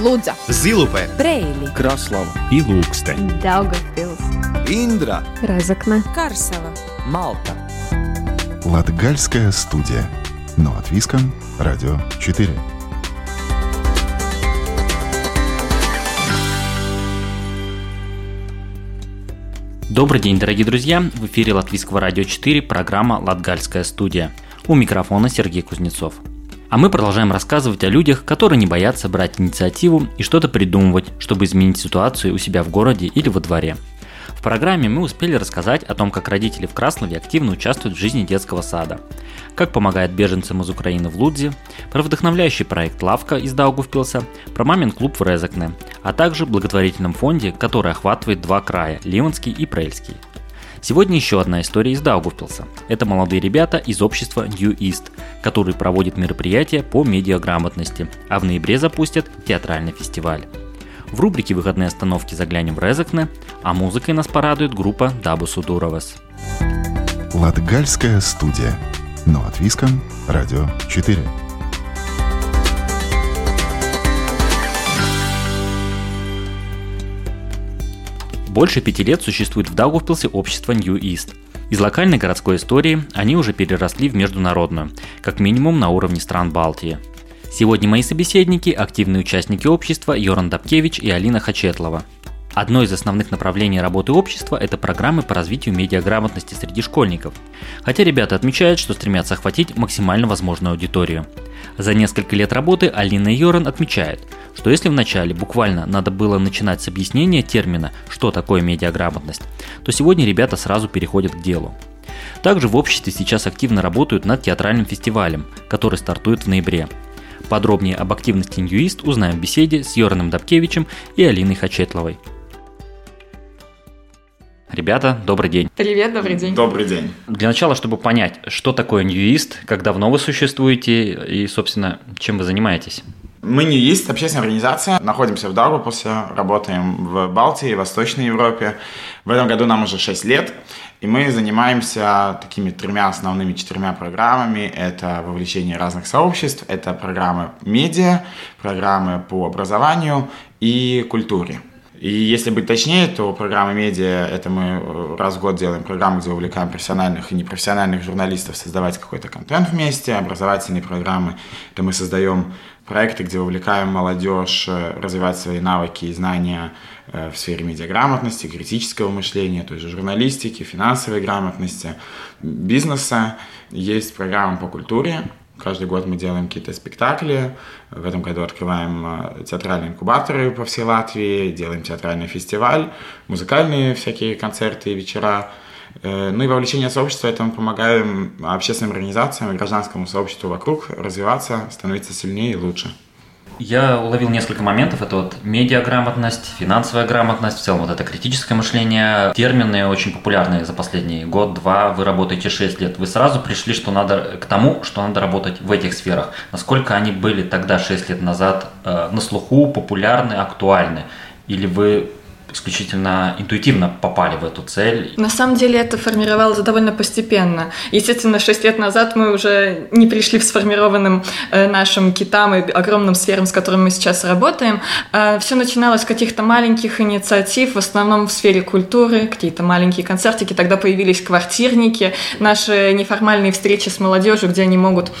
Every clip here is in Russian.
Лудза, Зилупе, Брейли, Краслава и Лукстен. Daugavpils, Индра, Разокне, Карсова. Малта. Латгальская студия. Но от Виском, Радио 4. Добрый день, дорогие друзья! В эфире Латвийского радио 4, программа «Латгальская студия». У микрофона Сергей Кузнецов. А мы продолжаем рассказывать о людях, которые не боятся брать инициативу и что-то придумывать, чтобы изменить ситуацию у себя в городе или во дворе. В программе мы успели рассказать о том, как родители в Краслове активно участвуют в жизни детского сада, как помогает беженцам из Украины в Лудзе, про вдохновляющий проект «Лавка» из Даугавпилса, про мамин клуб в Резакне, а также благотворительном фонде, который охватывает два края – Ливанский и Прельский. Сегодня еще одна история из Даугавпилса. Это молодые ребята из общества New East, которые проводят мероприятия по медиаграмотности, а в ноябре запустят театральный фестиваль. В рубрике «Выходные остановки» заглянем в Резакне, а музыкой нас порадует группа Дабу Судуровас. Латгальская студия. Но от Виском, Радио 4. Больше пяти лет существует в Даугавпилсе общество New East. Из локальной городской истории они уже переросли в международную, как минимум на уровне стран Балтии. Сегодня мои собеседники – активные участники общества Йоран Дабкевич и Алина Хачетлова. Одно из основных направлений работы общества – это программы по развитию медиаграмотности среди школьников. Хотя ребята отмечают, что стремятся охватить максимально возможную аудиторию. За несколько лет работы Алина Йоран отмечают, что если вначале буквально надо было начинать с объяснения термина «что такое медиаграмотность», то сегодня ребята сразу переходят к делу. Также в обществе сейчас активно работают над театральным фестивалем, который стартует в ноябре. Подробнее об активности Ньюист узнаем в беседе с Йораном Дабкевичем и Алиной Хачетловой. Ребята, добрый день. Привет, добрый день. Добрый день. Для начала, чтобы понять, что такое Ньюист, как давно вы существуете и, собственно, чем вы занимаетесь? Мы не есть общественная организация, находимся в Даугавпилсе, работаем в Балтии, Восточной Европе. В этом году нам уже 6 лет, и мы занимаемся такими тремя основными четырьмя программами. Это вовлечение разных сообществ, это программы медиа, программы по образованию и культуре. И если быть точнее, то программа медиа – это мы раз в год делаем программу, где вовлекаем профессиональных и непрофессиональных журналистов создавать какой-то контент вместе. Образовательные программы – это мы создаем проекты, где вовлекаем молодежь развивать свои навыки и знания в сфере медиаграмотности, критического мышления, той же журналистики, финансовой грамотности, бизнеса. Есть программа по культуре, Каждый год мы делаем какие-то спектакли. В этом году открываем театральные инкубаторы по всей Латвии, делаем театральный фестиваль, музыкальные всякие концерты и вечера. Ну и вовлечение сообщества, это мы помогаем общественным организациям и гражданскому сообществу вокруг развиваться, становиться сильнее и лучше. Я уловил несколько моментов. Это вот медиаграмотность, финансовая грамотность, в целом вот это критическое мышление. Термины очень популярные за последний год-два. Вы работаете 6 лет. Вы сразу пришли что надо, к тому, что надо работать в этих сферах. Насколько они были тогда, 6 лет назад, э, на слуху, популярны, актуальны? Или вы исключительно интуитивно попали в эту цель? На самом деле это формировалось довольно постепенно. Естественно, 6 лет назад мы уже не пришли в сформированным э, нашим китам и огромным сферам, с которыми мы сейчас работаем. Э, все начиналось с каких-то маленьких инициатив, в основном в сфере культуры, какие-то маленькие концертики. Тогда появились квартирники, наши неформальные встречи с молодежью, где они могут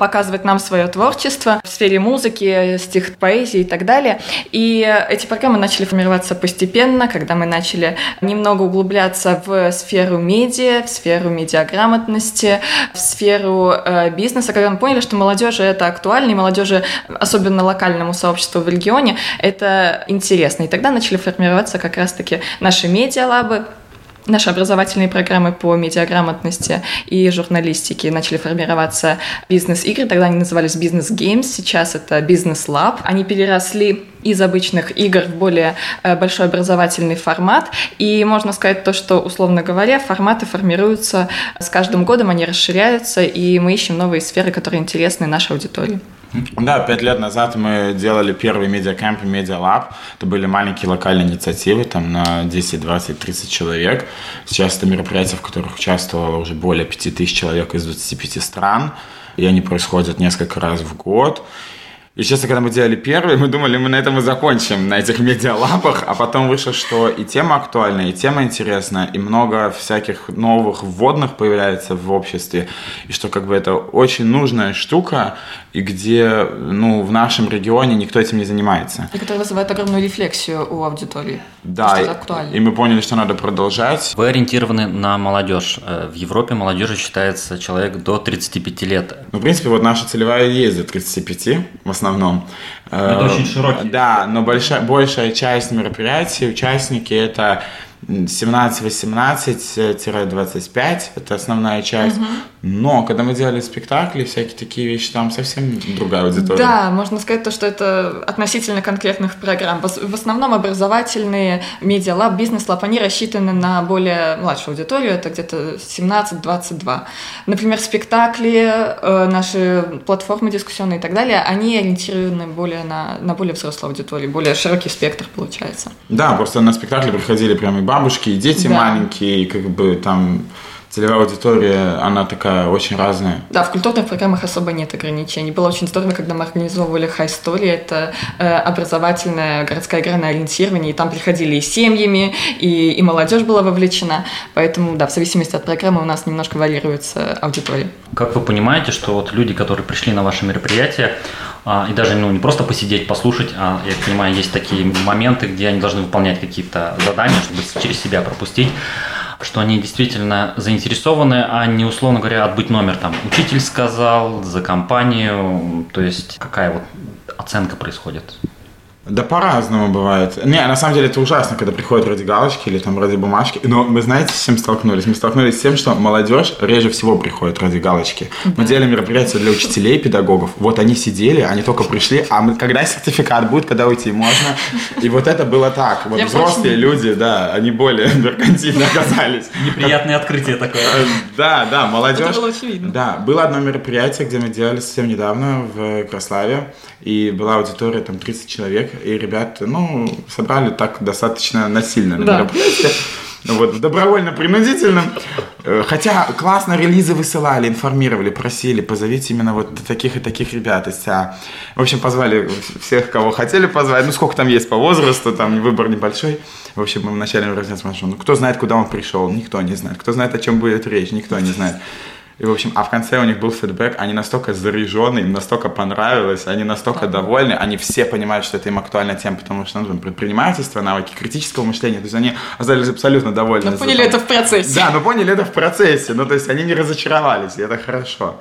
показывать нам свое творчество в сфере музыки, стих, поэзии и так далее. И эти программы начали формироваться постепенно, когда мы начали немного углубляться в сферу медиа, в сферу медиаграмотности, в сферу э, бизнеса, когда мы поняли, что молодежи это актуально, и молодежи, особенно локальному сообществу в регионе, это интересно. И тогда начали формироваться как раз-таки наши медиалабы, Наши образовательные программы по медиаграмотности и журналистике начали формироваться бизнес-игры, тогда они назывались Business Games, сейчас это Business Lab. Они переросли из обычных игр в более э, большой образовательный формат. И можно сказать то, что, условно говоря, форматы формируются с каждым годом, они расширяются, и мы ищем новые сферы, которые интересны нашей аудитории. Да, пять лет назад мы делали первый медиакэмп и медиалаб. Это были маленькие локальные инициативы, там на 10, 20, 30 человек. Сейчас это мероприятия, в которых участвовало уже более 5000 человек из 25 стран. И они происходят несколько раз в год. И, честно, когда мы делали первый, мы думали, мы на этом и закончим, на этих медиалабах, а потом вышло, что и тема актуальна, и тема интересная, и много всяких новых вводных появляется в обществе, и что как бы это очень нужная штука, и где, ну, в нашем регионе никто этим не занимается. И которая вызывает огромную рефлексию у аудитории. Да, и, мы поняли, что надо продолжать. Вы ориентированы на молодежь. Э, В Европе молодежи считается человек до 35 лет. Ну, в принципе, вот наша целевая есть до 35 в основном. Это Э, очень широкий Да, но большая, большая часть мероприятий, участники это 17-18-25, это основная часть. Но когда мы делали спектакли, всякие такие вещи, там совсем другая аудитория. Да, можно сказать то, что это относительно конкретных программ. В ос- В основном образовательные медиалаб, бизнес-лаб, они рассчитаны на более младшую аудиторию, это где-то 17-22. Например, спектакли, э, наши платформы дискуссионные и так далее, они ориентированы более на, на более взрослую аудиторию, более широкий спектр получается. Да, просто на спектакли приходили прям и бабушки, и дети Да. маленькие, и как бы там целевая аудитория, она такая очень разная. Да, в культурных программах особо нет ограничений. Было очень здорово, когда мы организовывали High Story, это э, образовательная городская игра на ориентирование, и там приходили и семьями, и, и молодежь была вовлечена, поэтому, да, в зависимости от программы у нас немножко варьируется аудитория. Как вы понимаете, что вот люди, которые пришли на ваше мероприятие, и даже ну, не просто посидеть, послушать, а, я понимаю, есть такие моменты, где они должны выполнять какие-то задания, чтобы через себя пропустить, что они действительно заинтересованы, а не, условно говоря, отбыть номер там. Учитель сказал, за компанию, то есть какая вот оценка происходит? Да по-разному бывает. Не, на самом деле это ужасно, когда приходят ради галочки или там ради бумажки. Но мы знаете, с чем столкнулись? Мы столкнулись с тем, что молодежь реже всего приходит ради галочки. Мы делали мероприятия для учителей педагогов. Вот они сидели, они только пришли, а мы, когда сертификат будет, когда уйти можно. И вот это было так. Вот Я взрослые очень- люди, да, они более меркантильно оказались. Неприятное открытие такое. Э, Да, да, молодежь. Это было очевидно. Да, было одно мероприятие, где мы делали совсем недавно в Краславе, и была аудитория, там 30 человек, и ребята, ну, собрали так достаточно насильно на Да. мероприятие. Вот, добровольно-принудительно. Э, Хотя классно релизы высылали, информировали, просили, позовите именно вот таких и таких ребят из ЦА. В общем, позвали всех, кого хотели позвать. Ну, сколько там есть по возрасту, там выбор небольшой. В общем, мы вначале спрашиваем, ну, кто знает, куда он пришел? Никто не знает. Кто знает, о чем будет речь? Никто не знает. И, в общем, а в конце у них был фидбэк, они настолько заряженные, им настолько понравилось, они настолько довольны, они все понимают, что это им актуальная тема, потому что, ну, там, предпринимательство, навыки критического мышления, то есть они остались абсолютно довольны. Но поняли то. это в процессе. Да, но поняли это в процессе, ну, то есть они не разочаровались, и это хорошо.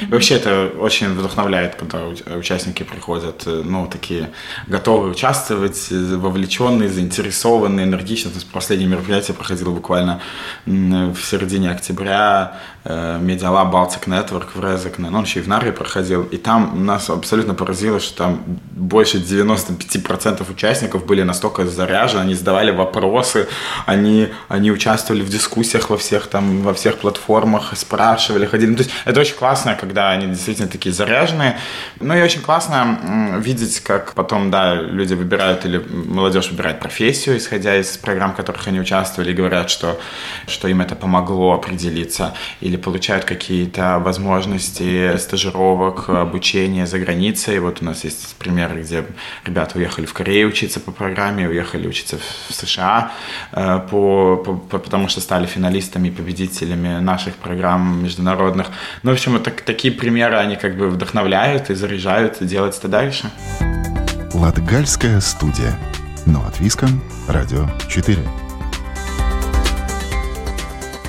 И вообще это очень вдохновляет, когда уч- участники приходят, э, ну, такие готовые участвовать, э, вовлеченные, заинтересованные, энергичные. То есть последнее мероприятие проходило буквально в середине октября, Медиалаб Baltic Network в Резекне, ну, он еще и в Нарве проходил, и там нас абсолютно поразило, что там больше 95% участников были настолько заряжены, они задавали вопросы, они, они участвовали в дискуссиях во всех там, во всех платформах, спрашивали, ходили. Ну, то есть это очень классно, когда они действительно такие заряженные. Ну и очень классно видеть, как потом, да, люди выбирают или молодежь выбирает профессию, исходя из программ, в которых они участвовали, и говорят, что, что им это помогло определиться, или получают какие-то возможности стажировок, обучения за границей. Вот у нас есть примеры, где ребята уехали в Корею учиться по программе, уехали учиться в США, э, по, по- по- потому что стали финалистами победителями наших программ международных. Ну, в общем, вот так- такие примеры, они как бы вдохновляют и заряжают делать это дальше. Латгальская студия. Но от Виска. Радио 4.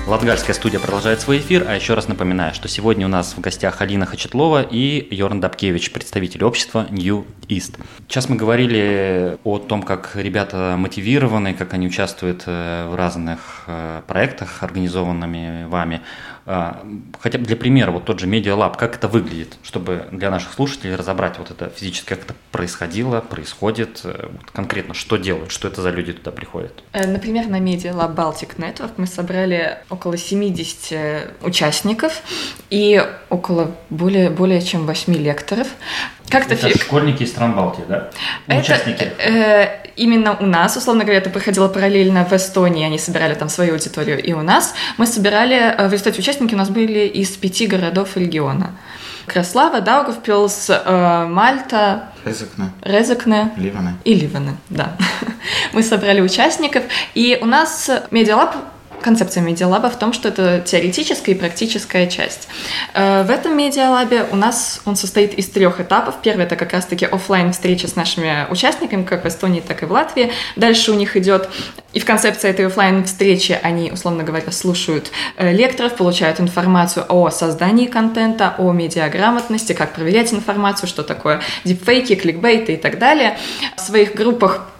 Латгальская студия продолжает свой эфир, а еще раз напоминаю, что сегодня у нас в гостях Алина Хачетлова и Йорн Дабкевич, представитель общества New East. Сейчас мы говорили о том, как ребята мотивированы, как они участвуют э, в разных э, проектах, организованными вами. А, Хотя бы для примера, вот тот же Media Lab, как это выглядит, чтобы для наших слушателей разобрать вот это физически, как это происходило, происходит, э, вот конкретно, что делают, что это за люди туда приходят. Э, Например, на Media Lab Baltic Network мы собрали около 70 участников и около более, более чем 8 лекторов. Как-то Это фи- школьники из стран Балтии, да? Это, Участники. э, именно у нас, условно говоря, это проходило параллельно в Эстонии, они собирали там свою аудиторию, и у нас мы собирали, э, в результате участники у нас были из пяти городов региона. Краслава, Даугавпилс, э, Мальта, Резекне, Резекне Ливаны. и Ливаны, да. Мы собрали участников, и у нас Медиалаб концепция медиалаба в том, что это теоретическая и практическая часть. Э, в этом медиалабе у нас он состоит из трех этапов. Первый это как раз-таки офлайн встреча с нашими участниками, как в Эстонии, так и в Латвии. Дальше у них идет и в концепции этой офлайн встречи они, условно говоря, слушают э, лекторов, получают информацию о создании контента, о медиаграмотности, как проверять информацию, что такое дипфейки, кликбейты и так далее. В своих группах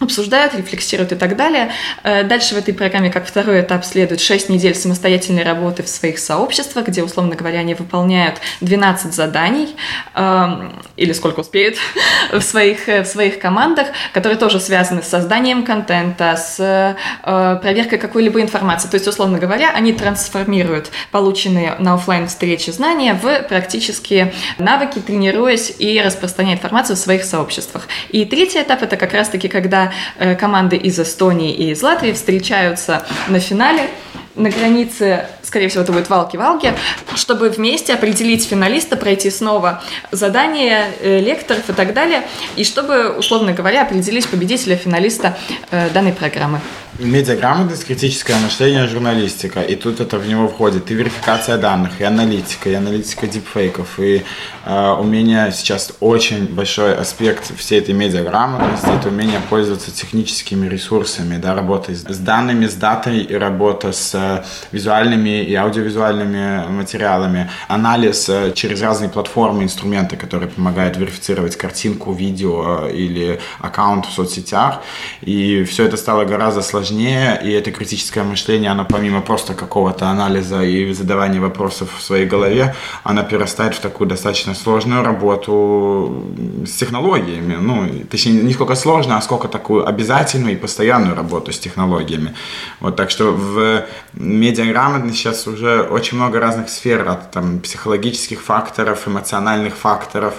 обсуждают, рефлексируют и так далее. Э, дальше в этой программе, как второй этап, следует 6 недель самостоятельной работы в своих сообществах, где, условно говоря, они выполняют 12 заданий, эм, или сколько успеют, в своих, э, в своих командах, которые тоже связаны с созданием контента, с э, проверкой какой-либо информации. То есть, условно говоря, они трансформируют полученные на офлайн встрече знания в практические навыки, тренируясь и распространяя информацию в своих сообществах. И третий этап – это как раз-таки, когда Э, команды из Эстонии и из Латвии встречаются на финале на границе, скорее всего, это будет Валки-Валки, чтобы вместе определить финалиста, пройти снова задание э, лекторов и так далее, и чтобы, условно говоря, определить победителя финалиста э, данной программы. Медиаграмотность, критическое мышление, журналистика. И тут это в него входит и верификация данных, и аналитика, и аналитика дипфейков, и э, умение сейчас очень большой аспект всей этой медиаграмотности, это умение пользоваться техническими ресурсами, да, работа с данными, с датой, и работа с э, визуальными и аудиовизуальными материалами, анализ э, через разные платформы, инструменты, которые помогают верифицировать картинку, видео э, или аккаунт в соцсетях. И все это стало гораздо сложнее и это критическое мышление, оно помимо просто какого-то анализа и задавания вопросов в своей голове, оно перерастает в такую достаточно сложную работу с технологиями. Ну, точнее, не сколько сложно, а сколько такую обязательную и постоянную работу с технологиями. Вот, так что в медиаграмотности сейчас уже очень много разных сфер, от там, психологических факторов, эмоциональных факторов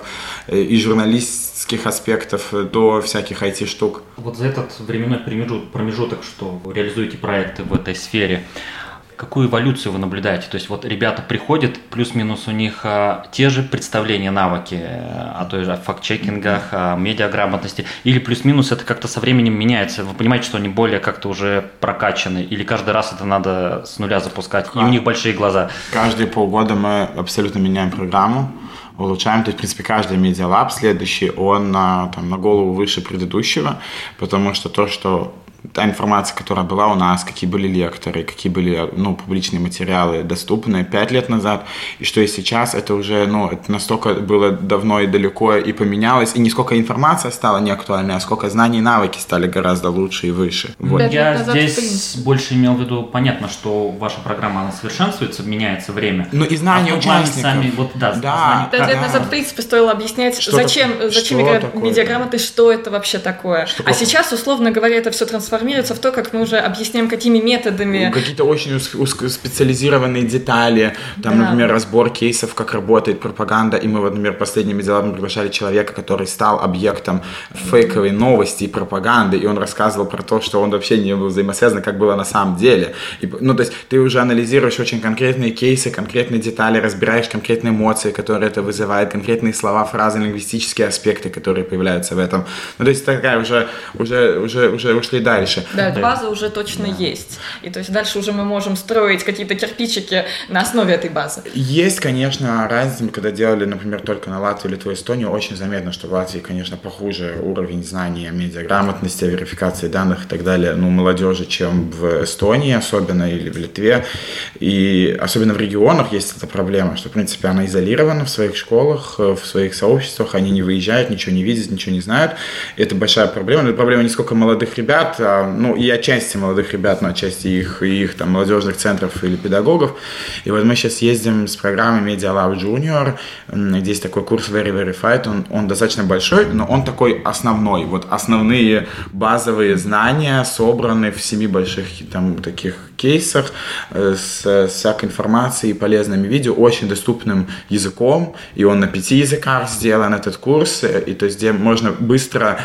э, и журналистики технических аспектов до всяких IT-штук. Вот за этот временной промежуток, что реализуете проекты в этой сфере, какую эволюцию вы наблюдаете? То есть вот ребята приходят, плюс-минус у них а, те же представления, навыки э, о той же факт-чекингах, о медиаграмотности, или плюс-минус это как-то со временем меняется? Вы понимаете, что они более как-то уже прокачаны, или каждый раз это надо с нуля запускать, и у них большие глаза? Каждые полгода мы абсолютно меняем программу улучшаем. То есть, в принципе, каждый медиалаб следующий, он на, там, на голову выше предыдущего, потому что то, что та информация, которая была у нас, какие были лекторы, какие были ну, публичные материалы доступны пять лет назад, и что и сейчас, это уже ну, это настолько было давно и далеко и поменялось, и не сколько информация стала неактуальной, а сколько знаний и навыки стали гораздо лучше и выше. Вот. Я здесь больше имел в виду, понятно, что ваша программа, она совершенствуется, меняется время. Ну и знания а участников. Сами, вот, да, да, Пять лет назад, в принципе, стоило объяснять, что зачем, так, зачем играть медиаграмоты, что это вообще такое. Что а сейчас, условно говоря, это все трансформируется трансформируется в то, как мы уже объясняем, какими методами. Ну, какие-то очень узкоспециализированные детали, там, да. например, разбор кейсов, как работает пропаганда, и мы, вот, например, последними делами приглашали человека, который стал объектом фейковой новости и пропаганды, и он рассказывал про то, что он вообще не был взаимосвязан, как было на самом деле. И, ну, то есть ты уже анализируешь очень конкретные кейсы, конкретные детали, разбираешь конкретные эмоции, которые это вызывает, конкретные слова, фразы, лингвистические аспекты, которые появляются в этом. Ну, то есть такая уже, уже, уже, уже ушли дальше дальше. Да, база уже точно да. есть. И то есть дальше уже мы можем строить какие-то кирпичики на основе этой базы. Есть, конечно, разница. Мы когда делали, например, только на Латвию, Литву, Эстонию, очень заметно, что в Латвии, конечно, похуже уровень знания медиаграмотности, верификации данных и так далее, ну, молодежи, чем в Эстонии особенно или в Литве. И особенно в регионах есть эта проблема, что, в принципе, она изолирована в своих школах, в своих сообществах, они не выезжают, ничего не видят, ничего не знают. И это большая проблема. Но это проблема не сколько молодых ребят, это, ну, и отчасти молодых ребят, но отчасти их, их там молодежных центров или педагогов. И вот мы сейчас ездим с программой Media Lab Junior, где есть такой курс Very Verified, он, он достаточно большой, но он такой основной. Вот основные базовые знания собраны в семи больших там таких кейсах э, с всякой информацией, полезными видео, очень доступным языком, и он на пяти языках сделан, этот курс, э, и то есть где можно быстро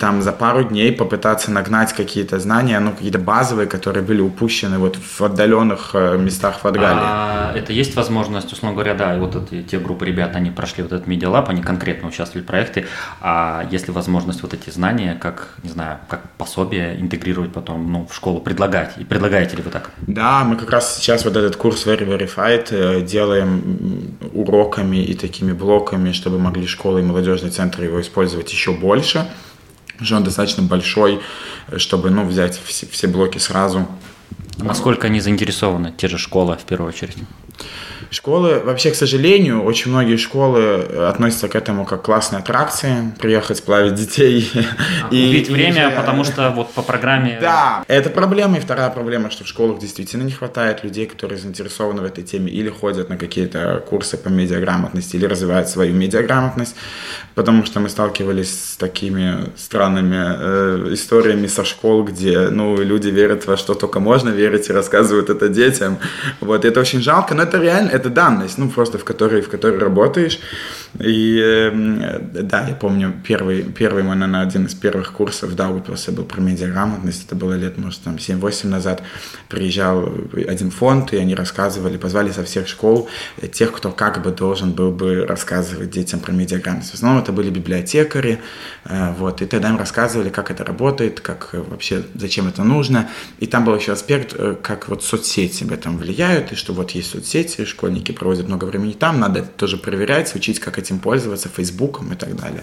там за пару дней попытаться нагнать какие-то знания, ну, какие-то базовые, которые были упущены вот в отдаленных э, местах в. А это есть возможность, условно говоря, да, вот эти, те группы ребят, они прошли вот этот Media Lab, они конкретно участвовали в проекте, а есть ли возможность вот эти знания, как, не знаю, как пособие интегрировать потом, ну, в школу, предлагать, и предлагаете ли вы так? Да, мы как раз сейчас вот этот курс Very Verified э, делаем уроками и такими блоками, чтобы могли школы и молодежные центры его использовать еще больше. Уже он достаточно большой, чтобы ну, взять все, все блоки сразу. Насколько они заинтересованы, те же школы в первую очередь? Школы, вообще, к сожалению, очень многие школы э, относятся к этому как классной аттракции, приехать сплавить детей. А, и, убить и, время, и, потому что вот по программе... Да, это проблема. И вторая проблема, что в школах действительно не хватает людей, которые заинтересованы в этой теме или ходят на какие-то курсы по медиаграмотности, или развивают свою медиаграмотность, потому что мы сталкивались с такими странными э, историями со школ, где, ну, люди верят во что только можно верить и рассказывают это детям. Вот, это очень жалко, но это реально, это данность, ну, просто в которой, в которой работаешь. И э, да, я помню, первый, первый мой, наверное, один из первых курсов в Даугавпилсе был про медиаграмотность, это было лет, может, там 7-8 назад, приезжал один фонд, и они рассказывали, позвали со всех школ тех, кто как бы должен был бы рассказывать детям про медиаграмотность. В основном это были библиотекари, э, вот, и тогда им рассказывали, как это работает, как вообще, зачем это нужно, и там был еще аспект, э, как вот соцсети об этом влияют, и что вот есть соцсети, школьники проводят много времени там, надо это тоже проверять, учить, как этим пользоваться, Фейсбуком и так далее.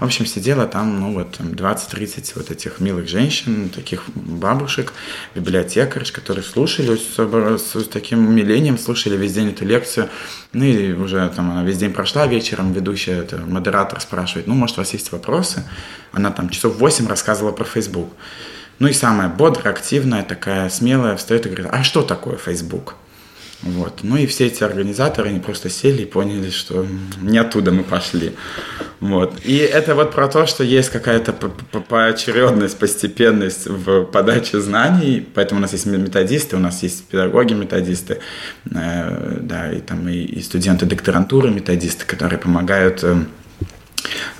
В общем, сидела там, ну вот, 20-30 вот этих милых женщин, таких бабушек, библиотекарь, которые слушали с, с таким умилением, слушали весь день эту лекцию. Ну и уже там она весь день прошла вечером, ведущая, это, модератор спрашивает, ну, может, у вас есть вопросы? Она там часов 8 рассказывала про Facebook. Ну и самая бодрая, активная, такая смелая встает и говорит, а что такое Facebook? Вот. Ну и все эти организаторы, они просто сели и поняли, что не оттуда мы пошли. Вот. И это вот про то, что есть какая-то поочередность, постепенность в подаче знаний, поэтому у нас есть методисты, у нас есть педагоги-методисты, э, да, и там и, студенты докторантуры методисты, которые помогают э,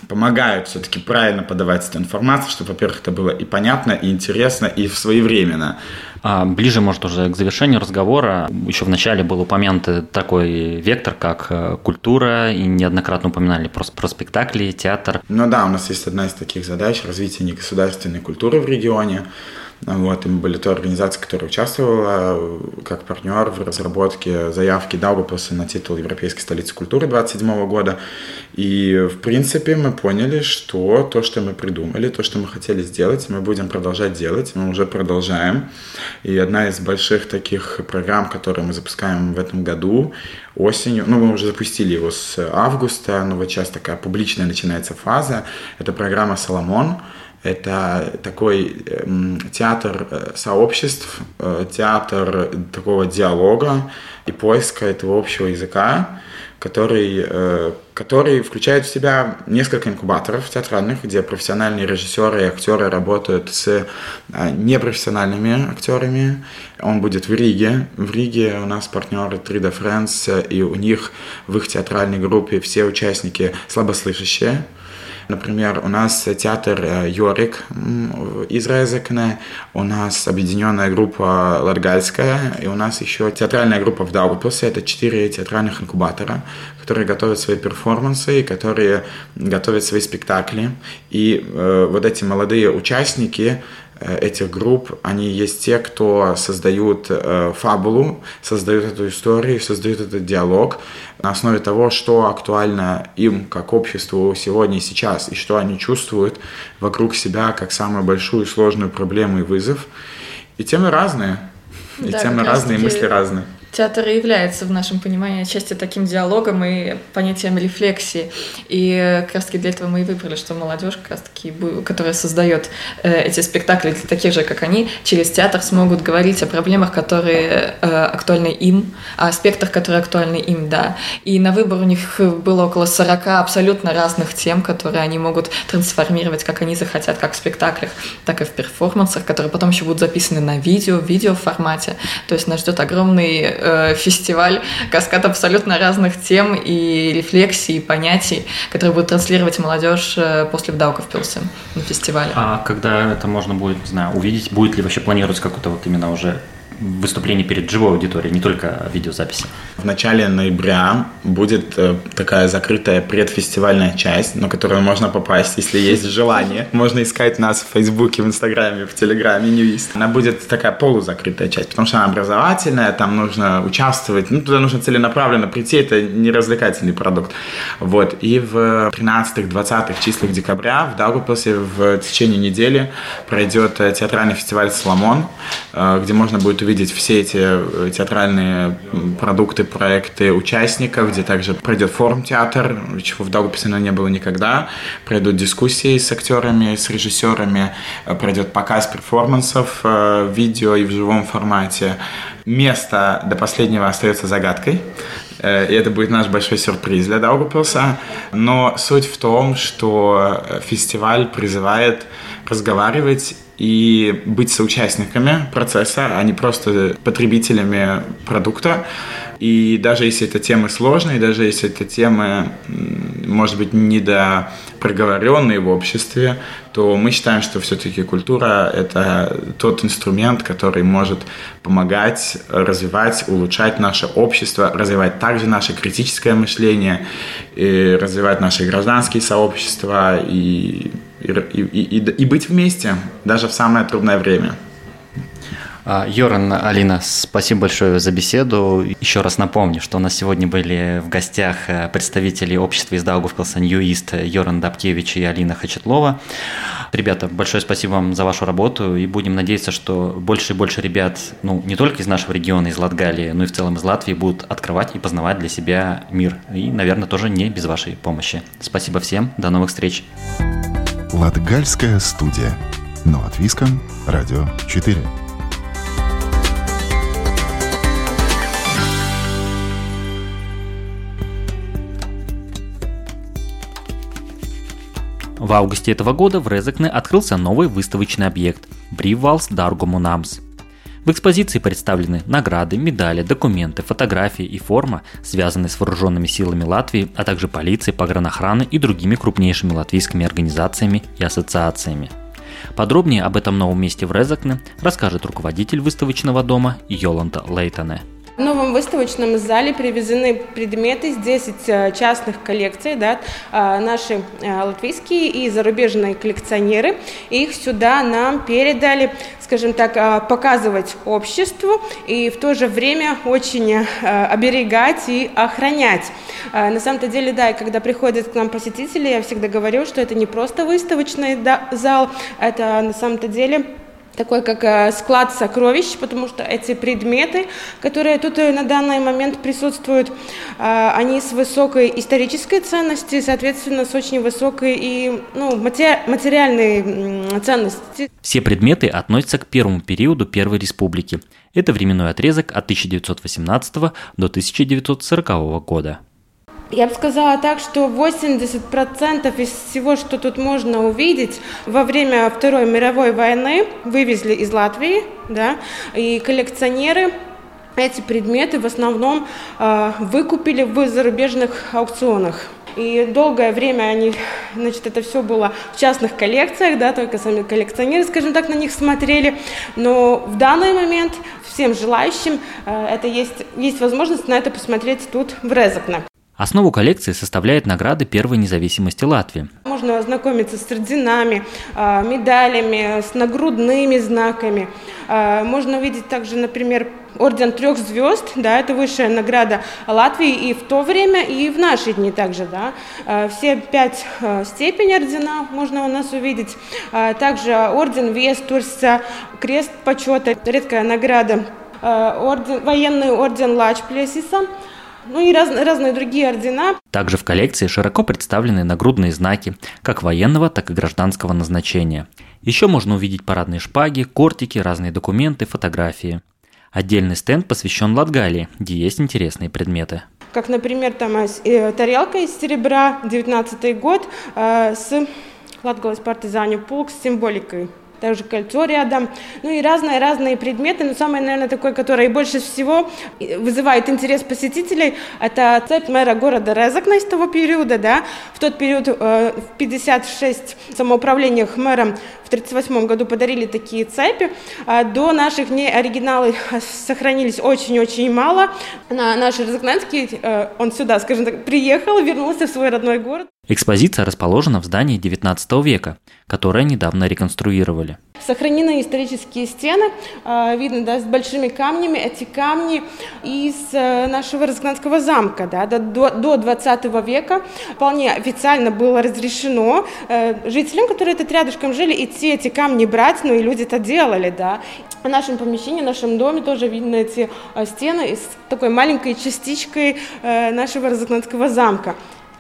помогают все-таки правильно подавать эту информацию, чтобы, во-первых, это было и понятно, и интересно, и своевременно. А ближе, может, уже к завершению разговора, еще в начале был упомянут такой вектор, как э, культура, и неоднократно упоминали про, про спектакли, театр. Ну да, у нас есть одна из таких задач – развитие негосударственной культуры в регионе. Вот, и были той организацией, которая участвовала как партнер в разработке заявки Даугавпилса на титул Европейской столицы культуры 27 года. И, в принципе, мы поняли, что то, что мы придумали, то, что мы хотели сделать, мы будем продолжать делать, мы уже продолжаем. И одна из больших таких программ, которые мы запускаем в этом году, осенью, ну, мы уже запустили его с августа, но вот сейчас такая публичная начинается фаза, это программа «Соломон», это такой эм, театр э, сообществ, э, театр такого диалога и поиска этого общего языка, который, э, который включает в себя несколько инкубаторов театральных, где профессиональные режиссеры и актеры работают с непрофессиональными актерами. Он будет в Риге. В Риге у нас партнеры 3D Friends, и у них в их театральной группе все участники слабослышащие. Например, у нас театр э, Йорик из Резекне, у нас объединенная группа Латгальская, и у нас еще театральная группа в Даугавпилсе. Это четыре театральных инкубатора, которые готовят свои перформансы, которые готовят свои спектакли. И э, вот эти молодые участники, Э, этих групп, они есть те, кто создают э, фабулу, создают эту историю, создают этот диалог на основе того, что актуально им как обществу сегодня и сейчас, и что они чувствуют вокруг себя как самую большую сложную проблему и вызов. И темы разные, и да, темы разные, и мысли разные. Театр и является в нашем понимании отчасти таким диалогом и понятием рефлексии. И как раз таки для этого мы и выбрали, что молодежь, как раз таки, которая создает э, эти спектакли для таких же, как они, через театр смогут говорить о проблемах, которые э, актуальны им, о аспектах, которые актуальны им, да. И на выбор у них было около 40 абсолютно разных тем, которые они могут трансформировать, как они захотят, как в спектаклях, так и в перформансах, которые потом еще будут записаны на видео, в видеоформате. То есть нас ждет огромный э, фестиваль, каскад абсолютно разных тем и рефлексий, и понятий, которые будут транслировать молодежь э, после Вдаугавпилса на фестивале. А когда это можно будет, не знаю, увидеть, будет ли вообще планироваться какой-то вот именно уже выступление перед живой аудиторией, не только видеозаписи. В начале ноября будет э, такая закрытая предфестивальная часть, на которую можно попасть, если есть желание. Можно искать нас в Фейсбуке, в Инстаграме, в Телеграме, Ньюист. Она будет такая полузакрытая часть, потому что она образовательная, там нужно участвовать, ну, туда нужно целенаправленно прийти, это не развлекательный продукт. Вот. И в 13-20 числах декабря в Даугавпилсе в течение недели пройдет э, театральный фестиваль «Соломон», э, где можно будет увидеть все эти э, театральные продукты, проекты участников, где также пройдет форум-театр, чего в Даугавпилсе не было никогда, пройдут дискуссии с актерами, с режиссерами, э, пройдет показ перформансов э, в видео и в живом формате. Место до последнего остается загадкой. И это будет наш большой сюрприз для Даугавпилса. Но суть в том, что фестиваль призывает разговаривать и быть соучастниками процесса, а не просто потребителями продукта. И даже если это темы сложные, даже если это темы, может быть, недопроговоренные в обществе, то мы считаем, что все-таки культура – это тот инструмент, который может помогать развивать, улучшать наше общество, развивать также наше критическое мышление, развивать наши гражданские сообщества и, и, и, и, и быть вместе, даже в самое трудное время. А, Йоран, Алина, спасибо большое за беседу. Еще раз напомню, что у нас сегодня были в гостях э, представители общества из Даугавпилса Ньюист Йоран Дабкевич и Алина Хачетлова. Ребята, большое спасибо вам за вашу работу и будем надеяться, что больше и больше ребят, ну, не только из нашего региона, из Латгалии, но и в целом из Латвии будут открывать и познавать для себя мир. И, наверное, тоже не без вашей помощи. Спасибо всем, до новых встреч. Латгальская студия. Но от Виском, Радио 4. В августе этого года в Резекне открылся новый выставочный объект – Бривалс Даргумунамс. В экспозиции представлены награды, медали, документы, фотографии и форма, связанные с вооруженными силами Латвии, а также полицией, погранохраны и другими крупнейшими латвийскими организациями и ассоциациями. Подробнее об этом новом месте в Резакне расскажет руководитель выставочного дома Йоланта Лейтоне. В новом выставочном зале привезены предметы из 10 э, частных коллекций, да, э, наши э, латвийские и зарубежные коллекционеры. Их сюда нам передали, скажем так, показывать обществу и в то же время очень оберегать и охранять. На самом-то деле, да, когда приходят к нам посетители, я всегда говорю, что это не просто выставочный зал, это на самом-то деле такой как э, склад сокровищ, потому что эти предметы, которые тут э, на данный момент присутствуют, э, они с высокой исторической ценностью, соответственно, с очень высокой и ну, материальной ценностью. Все предметы относятся к первому периоду Первой Республики. Это временной отрезок от 1918 до 1940 года. Я бы сказала так, что 80% из всего, что тут можно увидеть, во время Второй мировой войны вывезли из Латвии, да, и коллекционеры эти предметы в основном э, выкупили в зарубежных аукционах. И долгое время они, значит, это все было в частных коллекциях, да, только сами коллекционеры, скажем так, на них смотрели. Но в данный момент всем желающим э, это есть, есть возможность на это посмотреть тут в Резакне. Основу коллекции составляет награды первой независимости Латвии. Можно ознакомиться с орденами, а, медалями, с нагрудными знаками. А, можно увидеть также, например, орден трех звезд, да, это высшая награда Латвии и в то время, и в наши дни также, да. А, все пять степеней ордена можно у нас увидеть. Также орден Вестурса, крест почета, редкая награда орден, военный орден Лач Плесиса, ну и раз, разные другие ордена. Также в коллекции широко представлены нагрудные знаки, как военного, так и гражданского назначения. Еще можно увидеть парадные шпаги, кортики, разные документы, фотографии. Отдельный стенд посвящен Латгалии, где есть интересные предметы. Как, например, там э, тарелка из серебра, 19 год, э, с Латгалас партизаню полк с символикой также кольцо рядом, ну и разные-разные предметы, но самое, наверное, такое, которое больше всего вызывает интерес посетителей, это цепь мэра города Резакна из того периода, да, в тот период э, в 56 самоуправлениях мэром в 1938 году подарили такие цепи. А до наших не оригиналы сохранились очень-очень мало. На наш Резакненский, э, он сюда, скажем так, приехал, вернулся в свой родной город. Экспозиция расположена в здании XIX века, которое недавно реконструировали. Сохранены исторические стены, а, видно, да, с большими камнями. Эти камни из э, нашего Роскнанского замка, да, до, до 20 века вполне официально было разрешено э, жителям, которые тут рядышком жили, идти эти камни брать, ну и люди это делали, да. В нашем помещении, в нашем доме тоже видно эти э, стены с такой маленькой частичкой нашего Розыкнанского замка.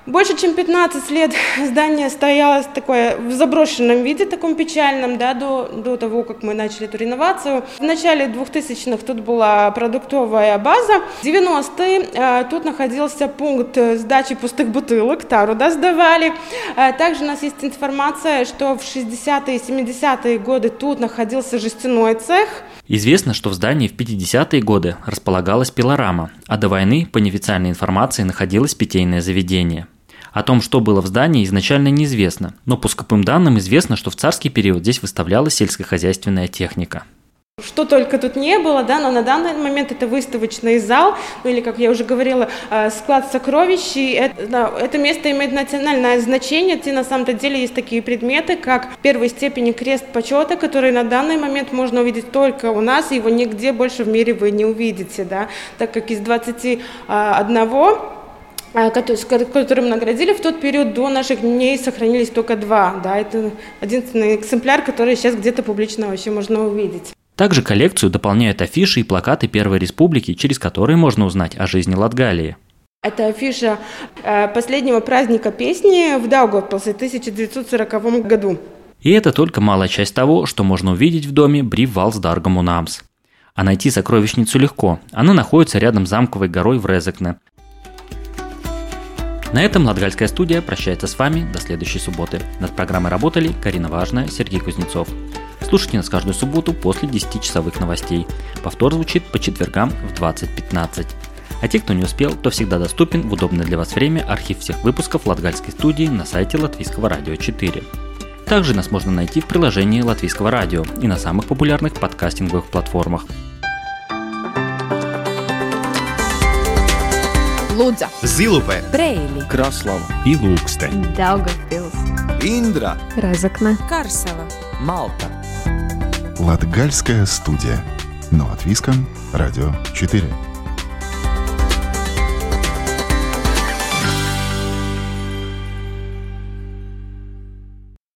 Больше чем 15 лет здание стояло такое в заброшенном виде, таком печальном, да, до, до того, как мы начали эту реновацию. В начале 2000-х тут была продуктовая база. В 90-е э, тут находился пункт сдачи пустых бутылок, тару да, сдавали. Э, также у нас есть информация, что в 60-е и 70-е годы тут находился жестяной цех. Известно, что в здании в 50-е годы располагалась пилорама, а до войны, по неофициальной информации, находилось питейное заведение. О том, что было в здании, изначально неизвестно, но по скупым данным известно, что в царский период здесь выставлялась сельскохозяйственная техника. Что только тут не было, да, но на данный момент это выставочный зал, ну или, как я уже говорила, э, склад сокровищ. Это, да, это место имеет национальное значение. И на самом-то деле есть такие предметы, как первой степени крест почета, который на данный момент можно увидеть только у нас, и его нигде больше в мире вы не увидите, да, так как из 21 а, которым наградили в тот период до наших дней сохранились только два. Да, это единственный экземпляр, который сейчас где-то публично вообще можно увидеть. Также коллекцию дополняют афиши и плакаты Первой Республики, через которые можно узнать о жизни Латгалии. Это афиша э, последнего праздника песни в Даугавпилсе в 1940 году. И это только малая часть того, что можно увидеть в доме Брив Валсдаргаму Намс. А найти сокровищницу легко. Она находится рядом с замковой горой в Резекне, на этом Латгальская студия прощается с вами до следующей субботы. Над программой работали Карина Важная, Сергей Кузнецов. Слушайте нас каждую субботу после 10-часовых новостей. Повтор звучит по четвергам в 20.15. А те, кто не успел, то всегда доступен в удобное для вас время архив всех выпусков Латгальской студии на сайте Латвийского радио 4. Также нас можно найти в приложении Латвийского радио и на самых популярных подкастинговых платформах – Лудза, Зилупе, Брейли, Краслава. И Ilūksteņa, Daugavpils, Индра, Разокна, Карсела, Малта. Латгальская студия. Но от Виском, Радио 4.